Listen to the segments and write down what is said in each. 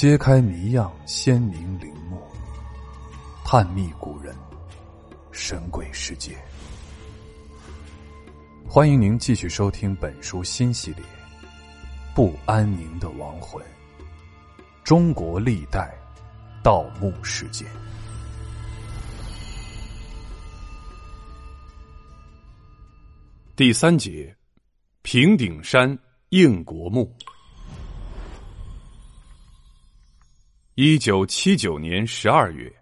揭开谜样鲜明陵墓，探秘古人神鬼世界。欢迎您继续收听本书新系列《不安宁的亡魂：中国历代盗墓事件》第三节：平顶山应国墓。一九七九年十二月，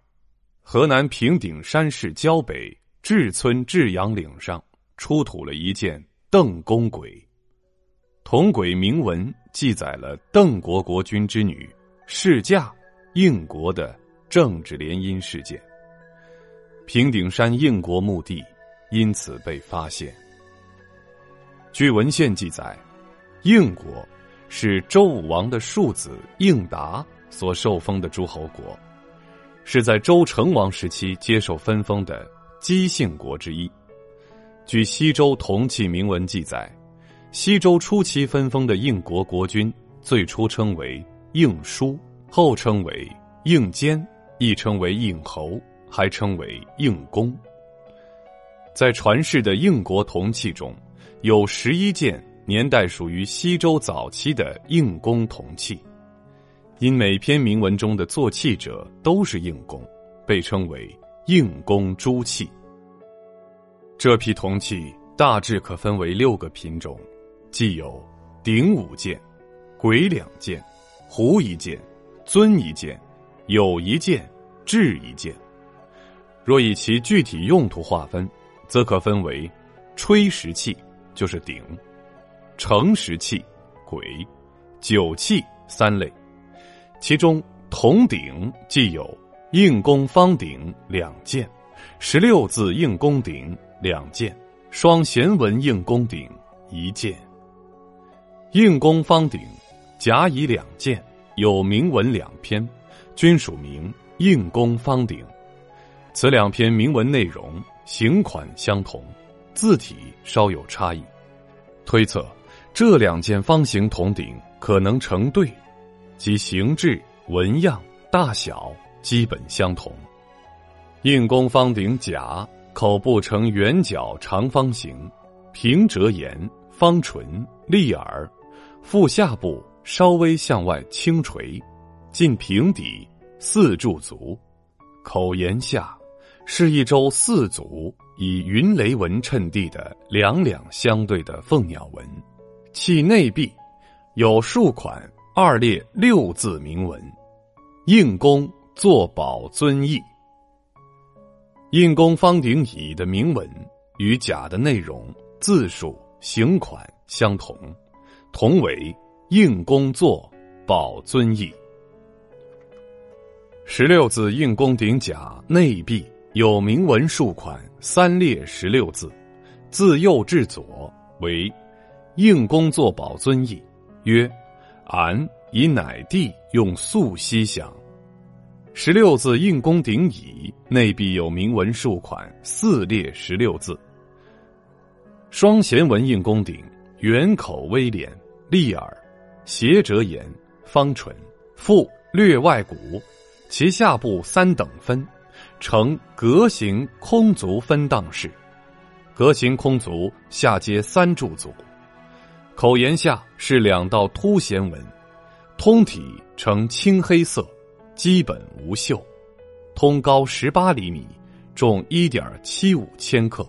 河南平顶山市郊北至村至阳岭上出土了一件邓公簋。铜簋铭文记载了邓国国君之女侍嫁应国的政治联姻事件。平顶山应国墓地因此被发现。据文献记载，应国是周武王的庶子应达。所受封的诸侯国，是在周成王时期接受分封的姬姓国之一。据西周铜器铭文记载，西周初期分封的应国国君，最初称为应叔，后称为应坚，亦称为应侯，还称为应公。在传世的应国铜器中，有十一件年代属于西周早期的应公铜器。因每篇铭文中的做器者都是硬工，被称为硬工诸器。这批铜器大致可分为六个品种，既有鼎五件、簋两件、壶一件、尊一件、有一件、制一件。若以其具体用途划分，则可分为吹石器，就是鼎；盛石器、簋、酒器三类。其中铜鼎既有应公方鼎两件，十六字应公鼎两件，双弦纹应公鼎一件。应公方鼎甲乙两件，有铭文两篇，均署名应公方鼎。此两篇铭文内容、形款相同，字体稍有差异，推测这两件方形铜鼎可能成对。其形制、纹样、大小基本相同。应公方鼎甲口部呈圆角长方形，平折沿，方唇，立耳，腹下部稍微向外倾垂，近平底，四柱足，口沿下是一周四足以云雷纹衬地的两两相对的凤鸟纹，其内壁有数款。二列六字铭文，应公作宝尊义。应公方鼎乙的铭文与甲的内容、字数、形款相同，同为应公作宝尊义。十六字应公鼎甲内壁有铭文数款，三列十六字，自右至左为应公作宝尊义，曰。俺以乃地用素息响，十六字印公鼎乙内壁有铭文数款，四列十六字。双弦纹应公鼎，圆口微敛，立耳，斜折沿，方唇，腹略外鼓，其下部三等分，呈格形空足分档式，格形空足下接三柱足。口沿下是两道凸弦纹，通体呈青黑色，基本无锈，通高十八厘米，重一点七五千克，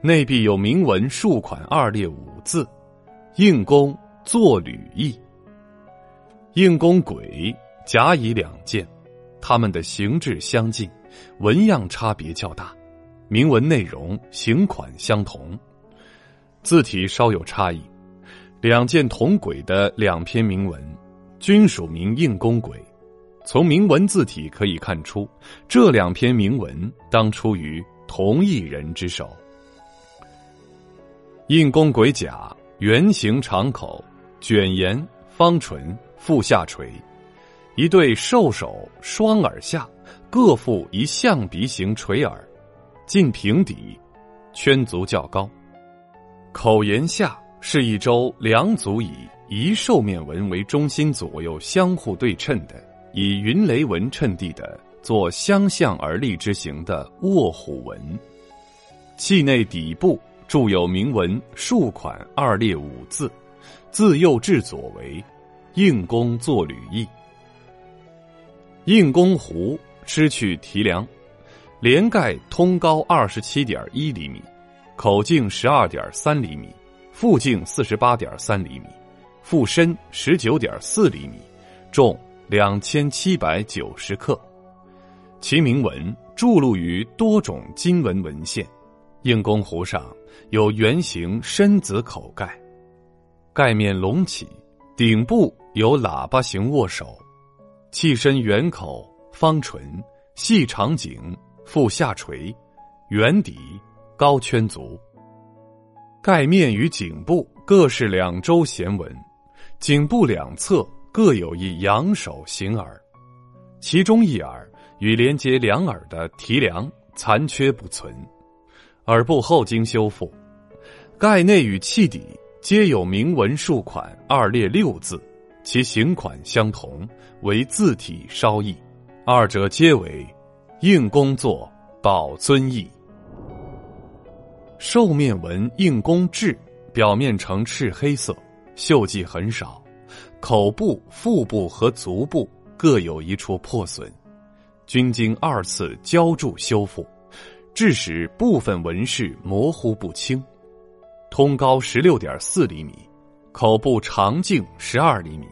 内壁有铭文数款，二列五字，应公作履意。应公簋甲乙两件，它们的形制相近，纹样差别较大，铭文内容、形款相同，字体稍有差异。两件同轨的两篇铭文，均署名应公轨。从铭文字体可以看出，这两篇铭文当出于同一人之手。应公轨甲圆形长口，卷沿，方唇，腹下垂，一对兽首，双耳下各附一象鼻形垂耳，近平底，圈足较高，口沿下。是一周两足以一兽面纹为中心，左右相互对称的，以云雷纹衬地的，做相向而立之形的卧虎纹。器内底部铸有铭文数款二列五字，自右至左为“应公作履意”。应公壶失去提梁，连盖通高二十七点一厘米，口径十二点三厘米，腹径四十八点三厘米，腹深十九点四厘米，重两千七百九十克。其铭文注录于多种金文文献。应公壶上有圆形深紫口盖，盖面隆起，顶部有喇叭形握手，器身圆口方唇，细长颈，腹下垂，圆底，高圈足。盖面与颈部各是两周弦纹，颈部两侧各有一仰首形耳，其中一耳与连接两耳的提梁残缺不存。耳部后经修复，盖内与器底皆有铭文数款二列六字，其形款相同，为字体稍异，二者皆为应公作保尊义。兽面纹应公志，表面呈赤黑色，锈迹很少，口部、腹部和足部各有一处破损，均经二次浇铸修复。致使部分纹饰模糊不清，通高十六点四厘米，口部长径十二厘米，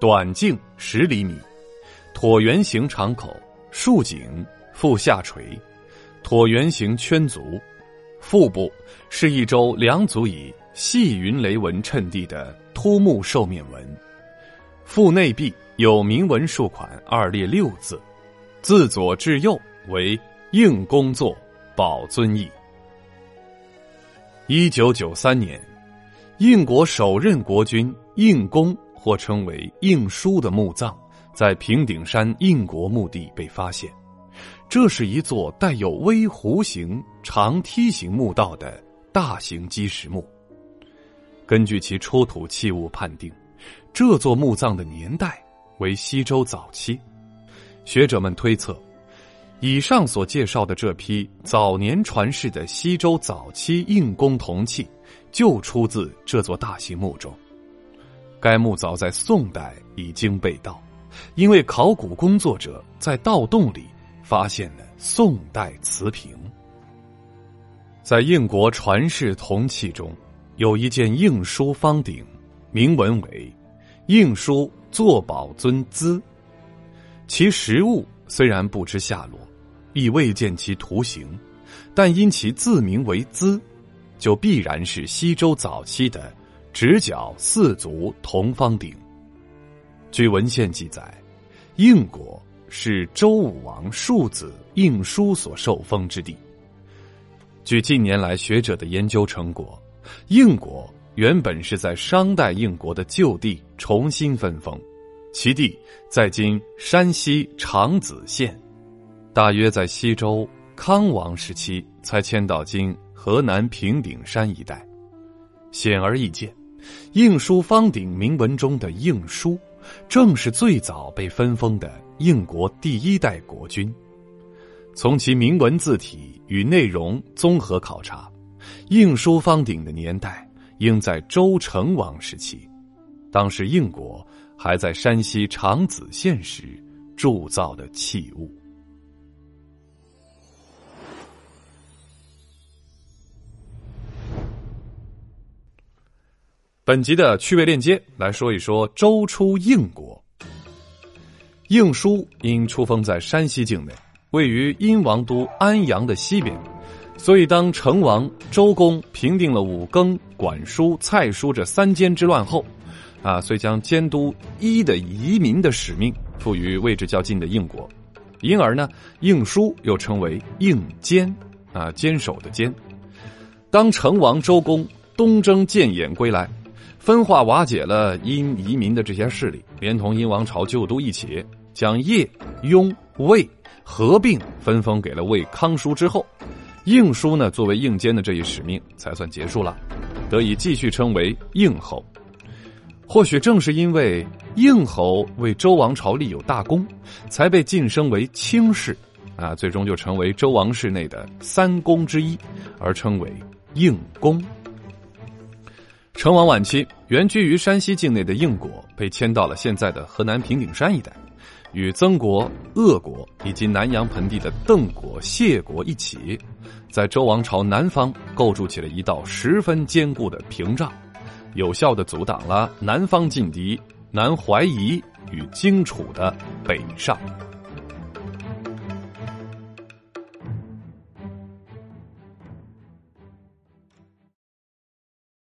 短径十厘米，椭圆形长口，竖颈，腹下垂，椭圆形圈足，腹部是一周两组以细云雷纹衬地的凸木兽面纹，腹内壁有铭文数款二列六字，自左至右为应工作。保尊义。一九九三年，应国首任国君应公，或称为应叔的墓葬，在平顶山应国墓地被发现。这是一座带有微弧形、长梯形墓道的大型基石墓。根据其出土器物判定，这座墓葬的年代为西周早期。学者们推测。以上所介绍的这批早年传世的西周早期硬工铜器，就出自这座大型墓中。该墓早在宋代已经被盗，因为考古工作者在盗洞里发现了宋代瓷瓶。在应国传世铜器中，有一件应书方鼎，铭文为“应书坐宝尊资”，其实物虽然不知下落。亦未见其图形，但因其字名为“资”，就必然是西周早期的直角四足铜方鼎。据文献记载，应国是周武王庶子应叔所受封之地。据近年来学者的研究成果，应国原本是在商代应国的旧地重新分封，其地在今山西长子县。大约在西周康王时期才迁到今河南平顶山一带。显而易见，应书方鼎铭文中的应书，正是最早被分封的应国第一代国君。从其铭文字体与内容综合考察，应书方鼎的年代应在周成王时期，当时应国还在山西长子县时铸造的器物。本集的趣味链接来说一说周初应国。应书因出封在山西境内，位于殷王都安阳的西边，所以当成王周公平定了武庚、管叔、蔡叔这三监之乱后，啊，遂将监督一的移民的使命赋予位置较近的应国，因而呢，应书又称为应监，啊，坚守的坚。当成王周公东征建演归来。分化瓦解了殷移民的这些势力，连同殷王朝旧都一起，将叶、雍、魏合并分封给了魏康叔之后，应叔呢作为应监的这一使命才算结束了，得以继续称为应侯。或许正是因为应侯为周王朝立有大功，才被晋升为卿士，啊，最终就成为周王室内的三公之一，而称为应公。成王晚期，原居于山西境内的应国被迁到了现在的河南平顶山一带，与曾国、鄂国以及南阳盆地的邓国、谢国一起，在周王朝南方构筑起了一道十分坚固的屏障，有效的阻挡了南方劲敌南怀夷与荆楚的北上。